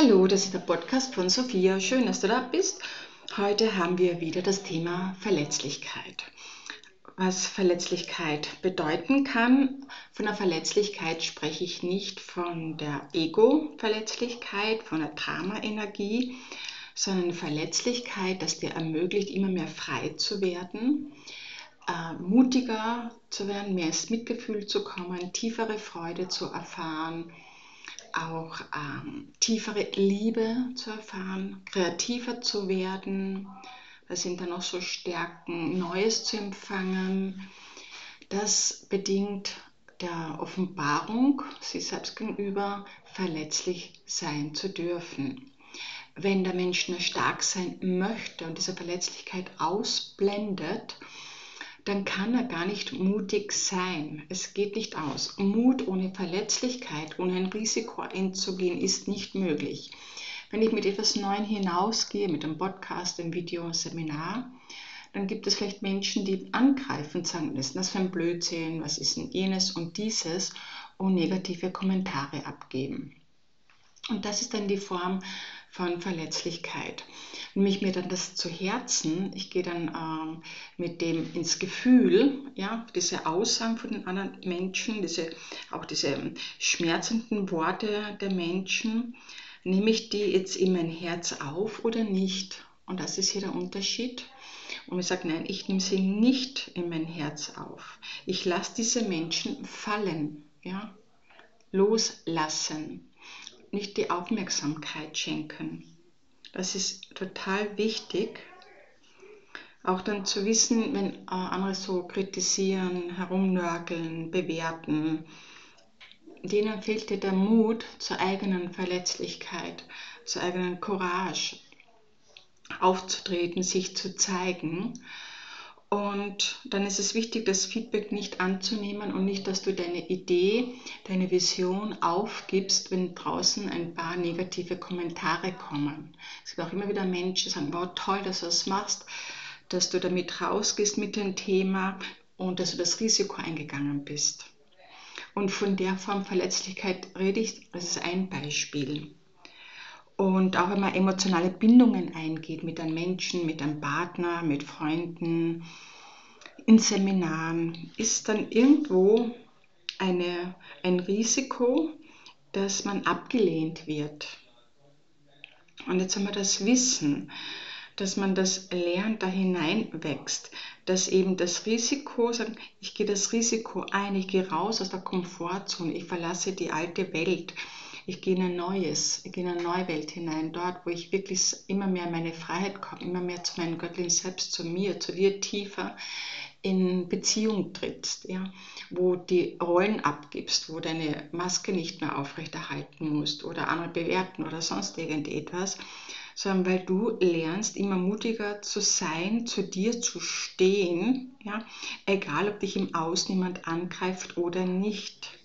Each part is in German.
Hallo, das ist der Podcast von Sophia. Schön, dass du da bist. Heute haben wir wieder das Thema Verletzlichkeit. Was Verletzlichkeit bedeuten kann. Von der Verletzlichkeit spreche ich nicht von der Ego-Verletzlichkeit, von der Drama-Energie, sondern Verletzlichkeit, das dir ermöglicht, immer mehr frei zu werden, äh, mutiger zu werden, mehr ins Mitgefühl zu kommen, tiefere Freude zu erfahren, auch ähm, tiefere Liebe zu erfahren, kreativer zu werden. Was sind da noch so Stärken, Neues zu empfangen. Das bedingt der Offenbarung, sich selbst gegenüber verletzlich sein zu dürfen. Wenn der Mensch nur stark sein möchte und diese Verletzlichkeit ausblendet, dann kann er gar nicht mutig sein. Es geht nicht aus. Mut ohne Verletzlichkeit, ohne ein Risiko einzugehen, ist nicht möglich. Wenn ich mit etwas Neuem hinausgehe, mit einem Podcast, einem Video, einem Seminar, dann gibt es vielleicht Menschen, die angreifen, sagen, was ist das für ein Blödsinn, was ist denn jenes und dieses und negative Kommentare abgeben. Und das ist dann die Form von Verletzlichkeit. Nehme ich mir dann das zu Herzen, ich gehe dann ähm, mit dem ins Gefühl, ja, diese Aussagen von den anderen Menschen, diese, auch diese schmerzenden Worte der Menschen, nehme ich die jetzt in mein Herz auf oder nicht? Und das ist hier der Unterschied. Und ich sage, nein, ich nehme sie nicht in mein Herz auf. Ich lasse diese Menschen fallen, ja, loslassen nicht die Aufmerksamkeit schenken. Das ist total wichtig. Auch dann zu wissen, wenn äh, andere so kritisieren, herumnörgeln, bewerten, denen fehlt dir der Mut zur eigenen Verletzlichkeit, zur eigenen Courage, aufzutreten, sich zu zeigen und dann ist es wichtig, das Feedback nicht anzunehmen und nicht, dass du deine Idee, deine Vision aufgibst, wenn draußen ein paar negative Kommentare kommen. Es gibt auch immer wieder Menschen, die sagen, wow, toll, dass du das machst, dass du damit rausgehst mit dem Thema und dass du das Risiko eingegangen bist. Und von der Form Verletzlichkeit rede ich, das ist ein Beispiel. Und auch wenn man emotionale Bindungen eingeht mit einem Menschen, mit einem Partner, mit Freunden, in Seminaren, ist dann irgendwo eine, ein Risiko, dass man abgelehnt wird. Und jetzt haben wir das Wissen, dass man das lernt, da hineinwächst, dass eben das Risiko, sagen, ich gehe das Risiko ein, ich gehe raus aus der Komfortzone, ich verlasse die alte Welt ich gehe in ein neues, ich gehe in eine neue Welt hinein, dort, wo ich wirklich immer mehr in meine Freiheit komme, immer mehr zu meinem göttlichen Selbst, zu mir, zu dir tiefer in Beziehung trittst, ja, wo die Rollen abgibst, wo deine Maske nicht mehr aufrechterhalten musst oder andere bewerten oder sonst irgendetwas, sondern weil du lernst, immer mutiger zu sein, zu dir zu stehen, ja, egal ob dich im Außen jemand angreift oder nicht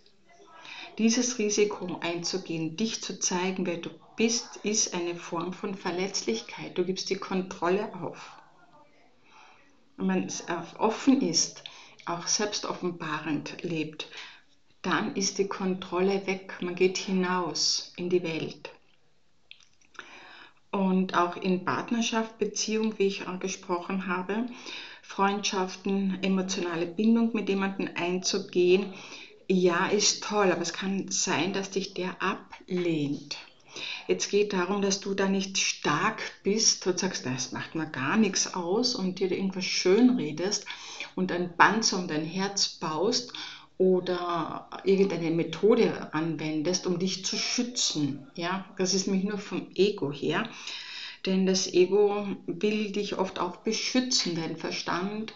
dieses Risiko einzugehen, dich zu zeigen, wer du bist, ist eine Form von Verletzlichkeit. Du gibst die Kontrolle auf. Wenn man offen ist, auch selbst offenbarend lebt, dann ist die Kontrolle weg. Man geht hinaus in die Welt. Und auch in Partnerschaft, Beziehung, wie ich angesprochen habe, Freundschaften, emotionale Bindung mit jemandem einzugehen, ja, ist toll, aber es kann sein, dass dich der ablehnt. Jetzt geht darum, dass du da nicht stark bist und sagst, das macht mir gar nichts aus und dir irgendwas schön redest und ein Panzer um dein Herz baust oder irgendeine Methode anwendest, um dich zu schützen. Ja, das ist nämlich nur vom Ego her. Denn das Ego will dich oft auch beschützen, dein Verstand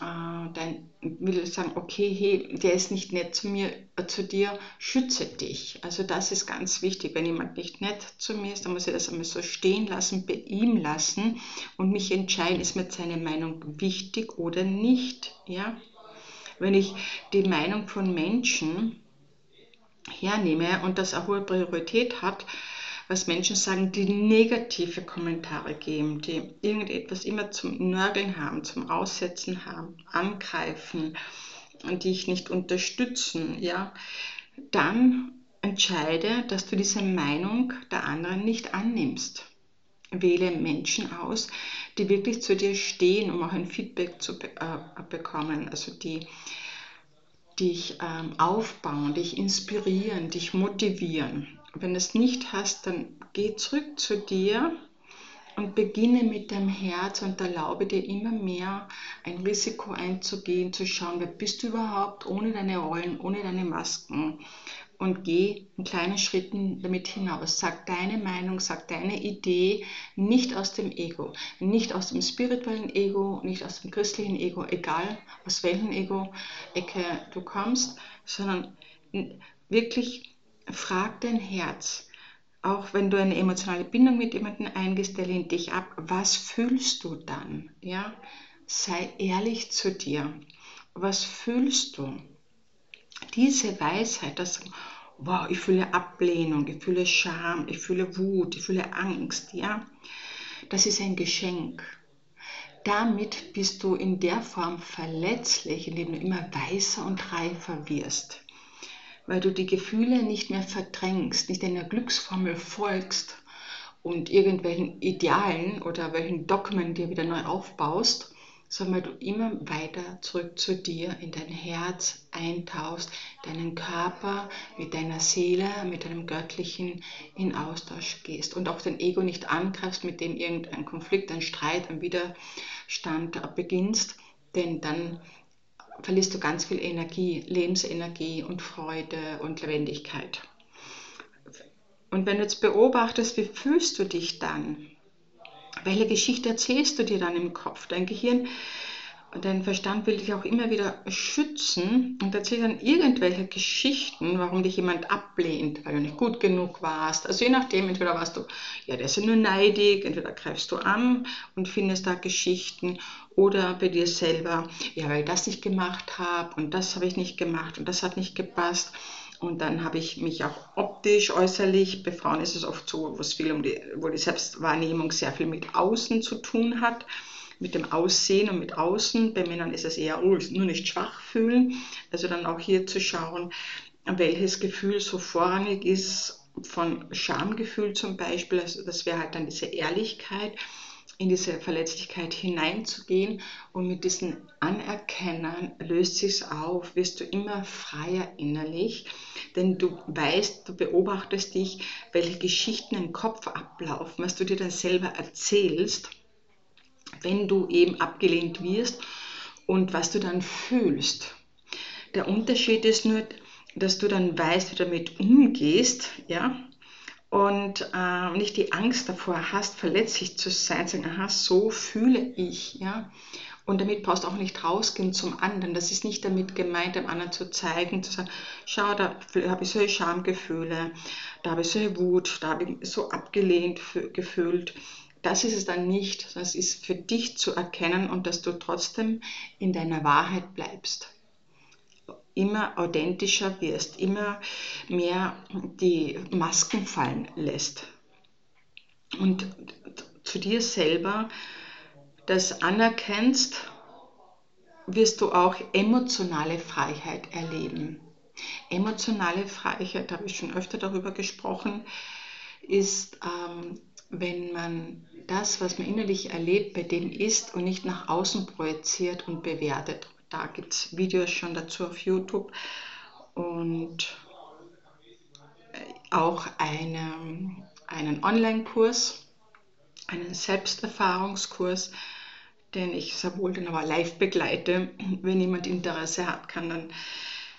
äh, dann will ich sagen, okay, hey, der ist nicht nett zu mir, äh, zu dir, schütze dich. Also das ist ganz wichtig. Wenn jemand nicht nett zu mir ist, dann muss ich das einmal so stehen lassen, bei ihm lassen und mich entscheiden, ist mir seine Meinung wichtig oder nicht. Ja? Wenn ich die Meinung von Menschen hernehme und das eine hohe Priorität hat, was Menschen sagen, die negative Kommentare geben, die irgendetwas immer zum Nörgeln haben, zum Aussetzen haben, angreifen und die ich nicht unterstützen, ja, dann entscheide, dass du diese Meinung der anderen nicht annimmst. Wähle Menschen aus, die wirklich zu dir stehen, um auch ein Feedback zu be äh, bekommen, also die dich ähm, aufbauen, dich inspirieren, dich motivieren. Wenn es nicht hast, dann geh zurück zu dir und beginne mit dem Herz und erlaube dir immer mehr ein Risiko einzugehen, zu schauen, wer bist du überhaupt ohne deine Rollen, ohne deine Masken und geh in kleinen Schritten damit hinaus. Sag deine Meinung, sag deine Idee, nicht aus dem Ego, nicht aus dem spirituellen Ego, nicht aus dem christlichen Ego, egal aus welchem Ego-Ecke du kommst, sondern wirklich frag dein Herz, auch wenn du eine emotionale Bindung mit jemandem eingehst, der lehnt dich ab, was fühlst du dann? Ja? Sei ehrlich zu dir. Was fühlst du? Diese Weisheit, dass, wow, ich fühle Ablehnung, ich fühle Scham, ich fühle Wut, ich fühle Angst, ja, das ist ein Geschenk. Damit bist du in der Form verletzlich, indem du immer weißer und reifer wirst weil du die Gefühle nicht mehr verdrängst, nicht einer Glücksformel folgst und irgendwelchen Idealen oder welchen Dogmen dir wieder neu aufbaust, sondern weil du immer weiter zurück zu dir in dein Herz eintauchst, deinen Körper mit deiner Seele, mit deinem Göttlichen in Austausch gehst und auch dein Ego nicht angreifst, mit dem irgendein Konflikt, ein Streit, ein Widerstand beginnst, denn dann verlierst du ganz viel Energie, Lebensenergie und Freude und Lebendigkeit. Und wenn du jetzt beobachtest, wie fühlst du dich dann? Welche Geschichte erzählst du dir dann im Kopf? Dein Gehirn dein Verstand will dich auch immer wieder schützen und erzählt dann irgendwelche Geschichten, warum dich jemand ablehnt, weil du nicht gut genug warst. Also je nachdem, entweder warst du, ja, der ist ja nur neidig, entweder greifst du an und findest da Geschichten oder bei dir selber, ja, weil ich das nicht gemacht habe und das habe ich nicht gemacht und das hat nicht gepasst. Und dann habe ich mich auch optisch, äußerlich, bei Frauen ist es oft so, wo, es viel um die, wo die Selbstwahrnehmung sehr viel mit Außen zu tun hat mit dem Aussehen und mit Außen. Bei Männern ist es eher, oh, nur nicht schwach fühlen. Also dann auch hier zu schauen, welches Gefühl so vorrangig ist, von Schamgefühl zum Beispiel. Also das wäre halt dann diese Ehrlichkeit in diese Verletzlichkeit hineinzugehen und mit diesen Anerkennen löst sich's auf, wirst du immer freier innerlich, denn du weißt, du beobachtest dich, welche Geschichten im Kopf ablaufen, was du dir dann selber erzählst wenn du eben abgelehnt wirst und was du dann fühlst. Der Unterschied ist nur, dass du dann weißt, wie du damit umgehst, ja, und äh, nicht die Angst davor hast, verletzlich zu sein, sagen, aha, so fühle ich, ja. Und damit brauchst du auch nicht rausgehen zum anderen. Das ist nicht damit gemeint, dem anderen zu zeigen, zu sagen, schau, da habe ich solche Schamgefühle, da habe ich solche Wut, da habe ich so abgelehnt gefühlt das ist es dann nicht, es ist für dich zu erkennen und dass du trotzdem in deiner Wahrheit bleibst. Immer authentischer wirst, immer mehr die Masken fallen lässt. Und zu dir selber das anerkennst, wirst du auch emotionale Freiheit erleben. Emotionale Freiheit, da habe ich schon öfter darüber gesprochen, ist ähm, wenn man das, was man innerlich erlebt, bei dem ist und nicht nach außen projiziert und bewertet. Da gibt es Videos schon dazu auf YouTube und auch eine, einen Online-Kurs, einen Selbsterfahrungskurs, den ich sehr wohl dann aber live begleite. Wenn jemand Interesse hat, kann dann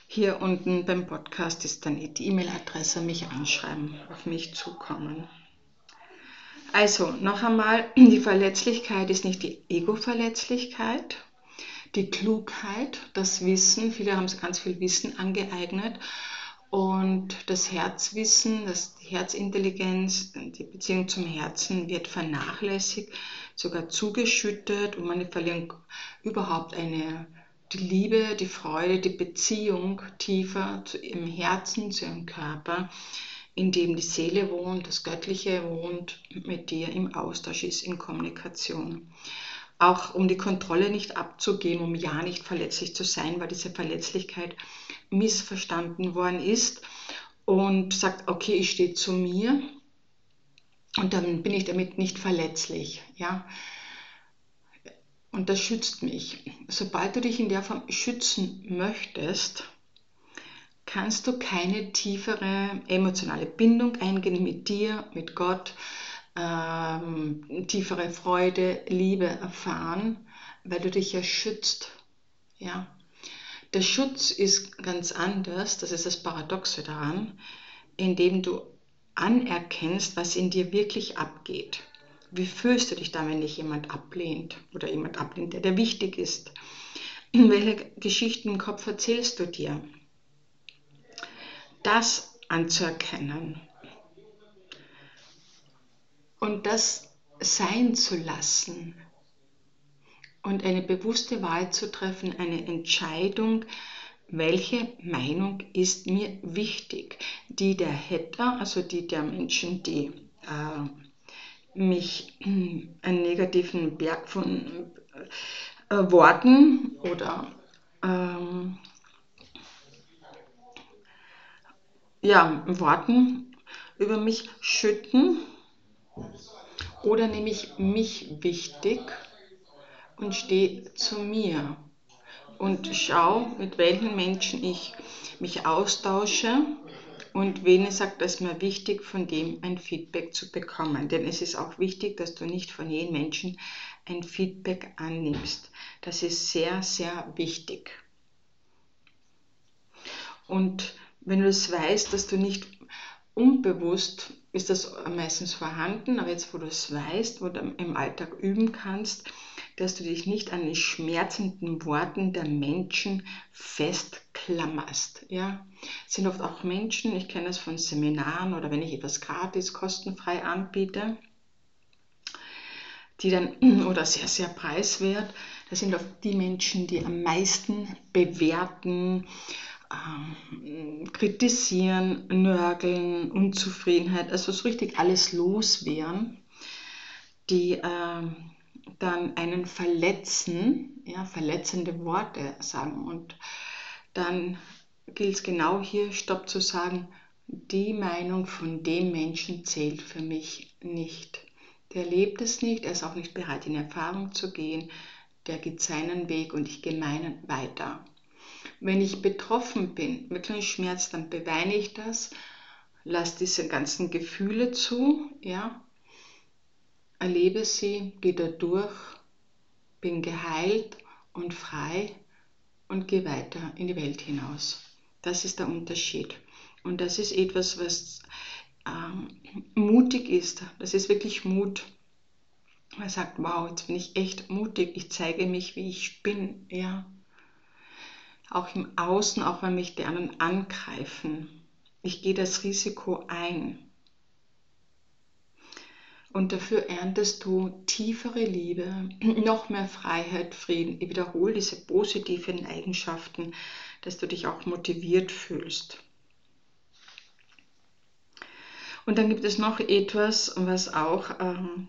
hier unten beim Podcast ist dann die E-Mail-Adresse mich anschreiben, auf mich zukommen. Also noch einmal, die Verletzlichkeit ist nicht die Ego-Verletzlichkeit, die Klugheit, das Wissen, viele haben sich ganz viel Wissen angeeignet und das Herzwissen, das, die Herzintelligenz, die Beziehung zum Herzen wird vernachlässigt, sogar zugeschüttet und man verliert überhaupt eine, die Liebe, die Freude, die Beziehung tiefer zu ihrem Herzen, zu ihrem Körper in dem die Seele wohnt, das Göttliche wohnt, mit dir im Austausch ist, in Kommunikation. Auch um die Kontrolle nicht abzugeben, um ja nicht verletzlich zu sein, weil diese Verletzlichkeit missverstanden worden ist und sagt, okay, ich stehe zu mir und dann bin ich damit nicht verletzlich, ja. Und das schützt mich. Sobald du dich in der Form schützen möchtest, kannst du keine tiefere emotionale Bindung eingehen mit dir, mit Gott, ähm, tiefere Freude, Liebe erfahren, weil du dich ja schützt. Ja. Der Schutz ist ganz anders, das ist das Paradoxe daran, indem du anerkennst, was in dir wirklich abgeht. Wie fühlst du dich da, wenn dich jemand ablehnt oder jemand ablehnt, der dir wichtig ist? Welche Geschichten im Kopf erzählst du dir? Das anzuerkennen und das sein zu lassen und eine bewusste Wahl zu treffen, eine Entscheidung, welche Meinung ist mir wichtig, die der Hatter, also die der Menschen, die äh, mich einen negativen Berg von äh, Worten oder ähm, ja, Worten über mich schütten oder nehme ich mich wichtig und stehe zu mir und schaue, mit welchen Menschen ich mich austausche und wen sagt, es mir wichtig, von dem ein Feedback zu bekommen. Denn es ist auch wichtig, dass du nicht von jedem Menschen ein Feedback annimmst. Das ist sehr, sehr wichtig. Und wenn du das weißt, dass du nicht unbewusst ist das meistens vorhanden, aber jetzt, wo du es weißt, wo du im Alltag üben kannst, dass du dich nicht an den schmerzenden Worten der Menschen festklammerst. Ja? Es sind oft auch Menschen, ich kenne das von Seminaren oder wenn ich etwas gratis, kostenfrei anbiete, die dann, oder sehr, sehr preiswert, das sind oft die Menschen, die am meisten bewerten, ähm, kritisieren, nörgeln, Unzufriedenheit, also so richtig alles loswerden, die äh, dann einen verletzen, ja, verletzende Worte sagen. Und dann gilt es genau hier, Stopp zu sagen, die Meinung von dem Menschen zählt für mich nicht. Der lebt es nicht, er ist auch nicht bereit, in Erfahrung zu gehen, der geht seinen Weg und ich gehe meinen weiter. Wenn ich betroffen bin, wirklich Schmerz, dann beweine ich das, lasse diese ganzen Gefühle zu, ja, erlebe sie, gehe da durch, bin geheilt und frei und gehe weiter in die Welt hinaus. Das ist der Unterschied. Und das ist etwas, was ähm, mutig ist. Das ist wirklich Mut. Man sagt, wow, jetzt bin ich echt mutig. Ich zeige mich, wie ich bin. Ja. Auch im Außen, auch wenn mich die anderen angreifen. Ich gehe das Risiko ein. Und dafür erntest du tiefere Liebe, noch mehr Freiheit, Frieden. Ich wiederhole diese positiven Eigenschaften, dass du dich auch motiviert fühlst. Und dann gibt es noch etwas, was auch, ähm,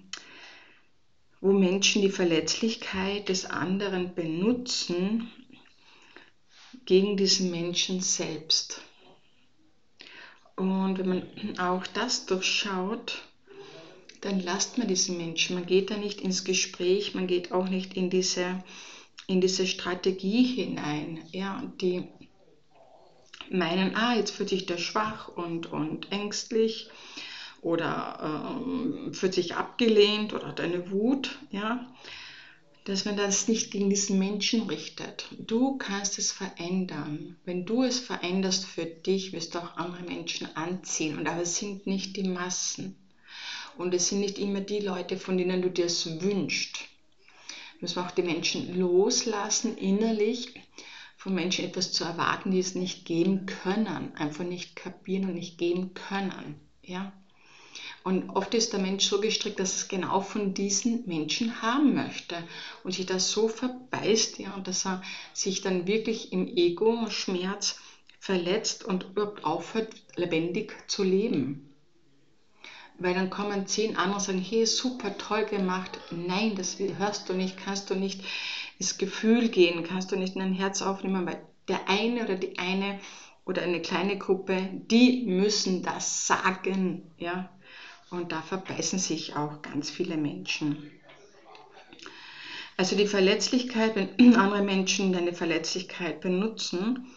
wo Menschen die Verletzlichkeit des anderen benutzen gegen diesen Menschen selbst. Und wenn man auch das durchschaut, dann lasst man diesen Menschen. Man geht da nicht ins Gespräch, man geht auch nicht in diese, in diese Strategie hinein. Ja, die meinen, ah, jetzt fühlt sich der schwach und, und ängstlich oder ähm, fühlt sich abgelehnt oder hat eine Wut. Ja, dass man das nicht gegen diesen Menschen richtet. Du kannst es verändern. Wenn du es veränderst für dich, wirst du auch andere Menschen anziehen. Und aber es sind nicht die Massen. Und es sind nicht immer die Leute, von denen du dir es wünschst. Du musst auch die Menschen loslassen, innerlich von Menschen etwas zu erwarten, die es nicht geben können, einfach nicht kapieren und nicht geben können. Ja? Und oft ist der Mensch so gestrickt, dass es genau von diesen Menschen haben möchte und sich das so verbeißt, ja, dass er sich dann wirklich im Ego-Schmerz verletzt und überhaupt aufhört, lebendig zu leben. Weil dann kommen zehn andere und sagen, hey, super, toll gemacht. Nein, das hörst du nicht, kannst du nicht ins Gefühl gehen, kannst du nicht in dein Herz aufnehmen, weil der eine oder die eine oder eine kleine Gruppe, die müssen das sagen. Ja? Und da verbeißen sich auch ganz viele Menschen. Also die Verletzlichkeit, wenn andere Menschen deine Verletzlichkeit benutzen,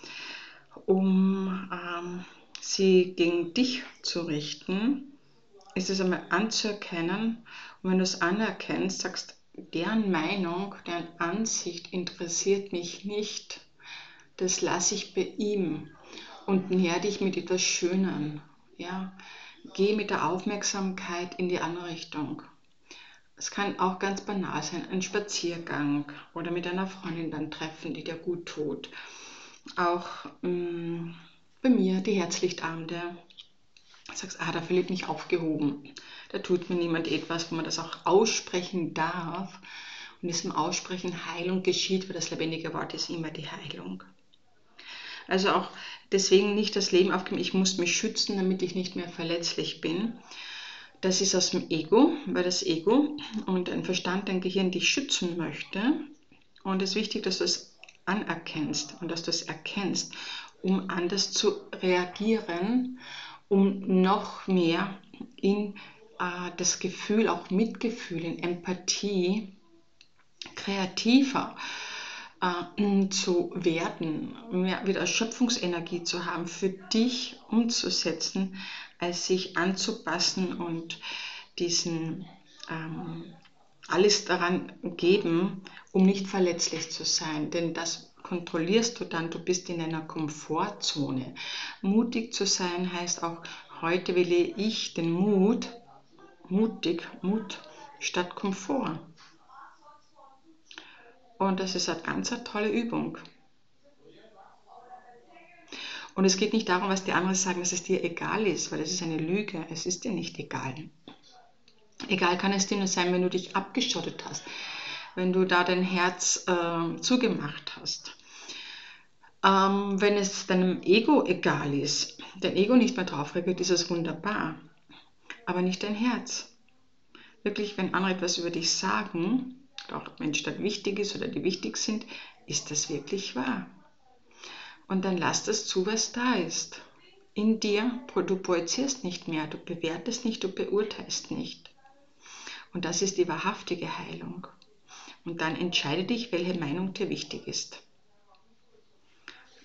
um ähm, sie gegen dich zu richten, ist es einmal anzuerkennen. Und wenn du es anerkennst, sagst, deren Meinung, deren Ansicht interessiert mich nicht. Das lasse ich bei ihm und näher dich mit etwas Schönem. Ja? Geh mit der Aufmerksamkeit in die andere Richtung. Es kann auch ganz banal sein, ein Spaziergang oder mit einer Freundin dann treffen, die dir gut tut. Auch mh, mm, bei mir die Herzlichtabende. Sagst, ah, da fühle ich mich aufgehoben. Da tut mir niemand etwas, wo man das auch aussprechen darf. Und diesem Aussprechen Heilung geschieht, weil das lebendige Wort ist immer die Heilung. Also auch deswegen nicht das Leben aufgeben, ich muss mich schützen, damit ich nicht mehr verletzlich bin. Das ist aus dem Ego, weil das Ego und ein Verstand, ein Gehirn dich schützen möchte. Und es ist wichtig, dass du es anerkennst und dass du es erkennst, um anders zu reagieren, um noch mehr in äh, das Gefühl, auch Mitgefühl, in Empathie, kreativer äh, zu werden, mehr wieder Schöpfungsenergie zu haben, für dich umzusetzen, als sich anzupassen und diesen ähm, alles daran geben, um nicht verletzlich zu sein. Denn das kontrollierst du dann, du bist in einer Komfortzone. Mutig zu sein heißt auch, heute wähle ich den Mut, mutig, Mut statt Komfort. Und das ist eine ganz eine tolle Übung. Und es geht nicht darum, was die anderen sagen, dass es dir egal ist, weil das ist eine Lüge. Es ist dir nicht egal. Egal kann es dir nur sein, wenn du dich abgeschottet hast, wenn du da dein Herz äh, zugemacht hast. Ähm, wenn es deinem Ego egal ist, dein Ego nicht mehr drauf reagiert, ist es wunderbar. Aber nicht dein Herz. Wirklich, wenn andere etwas über dich sagen, auch Mensch, der wichtig ist oder die wichtig sind, ist das wirklich wahr? Und dann lass das zu, was da ist. In dir, du projizierst nicht mehr, du bewertest nicht, du beurteilst nicht. Und das ist die wahrhaftige Heilung. Und dann entscheide dich, welche Meinung dir wichtig ist.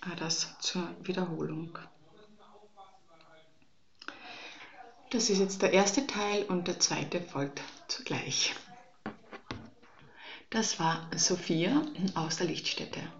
Ah, das zur Wiederholung. Das ist jetzt der erste Teil und der zweite folgt zugleich. Das war Sophia aus der Lichtstätte.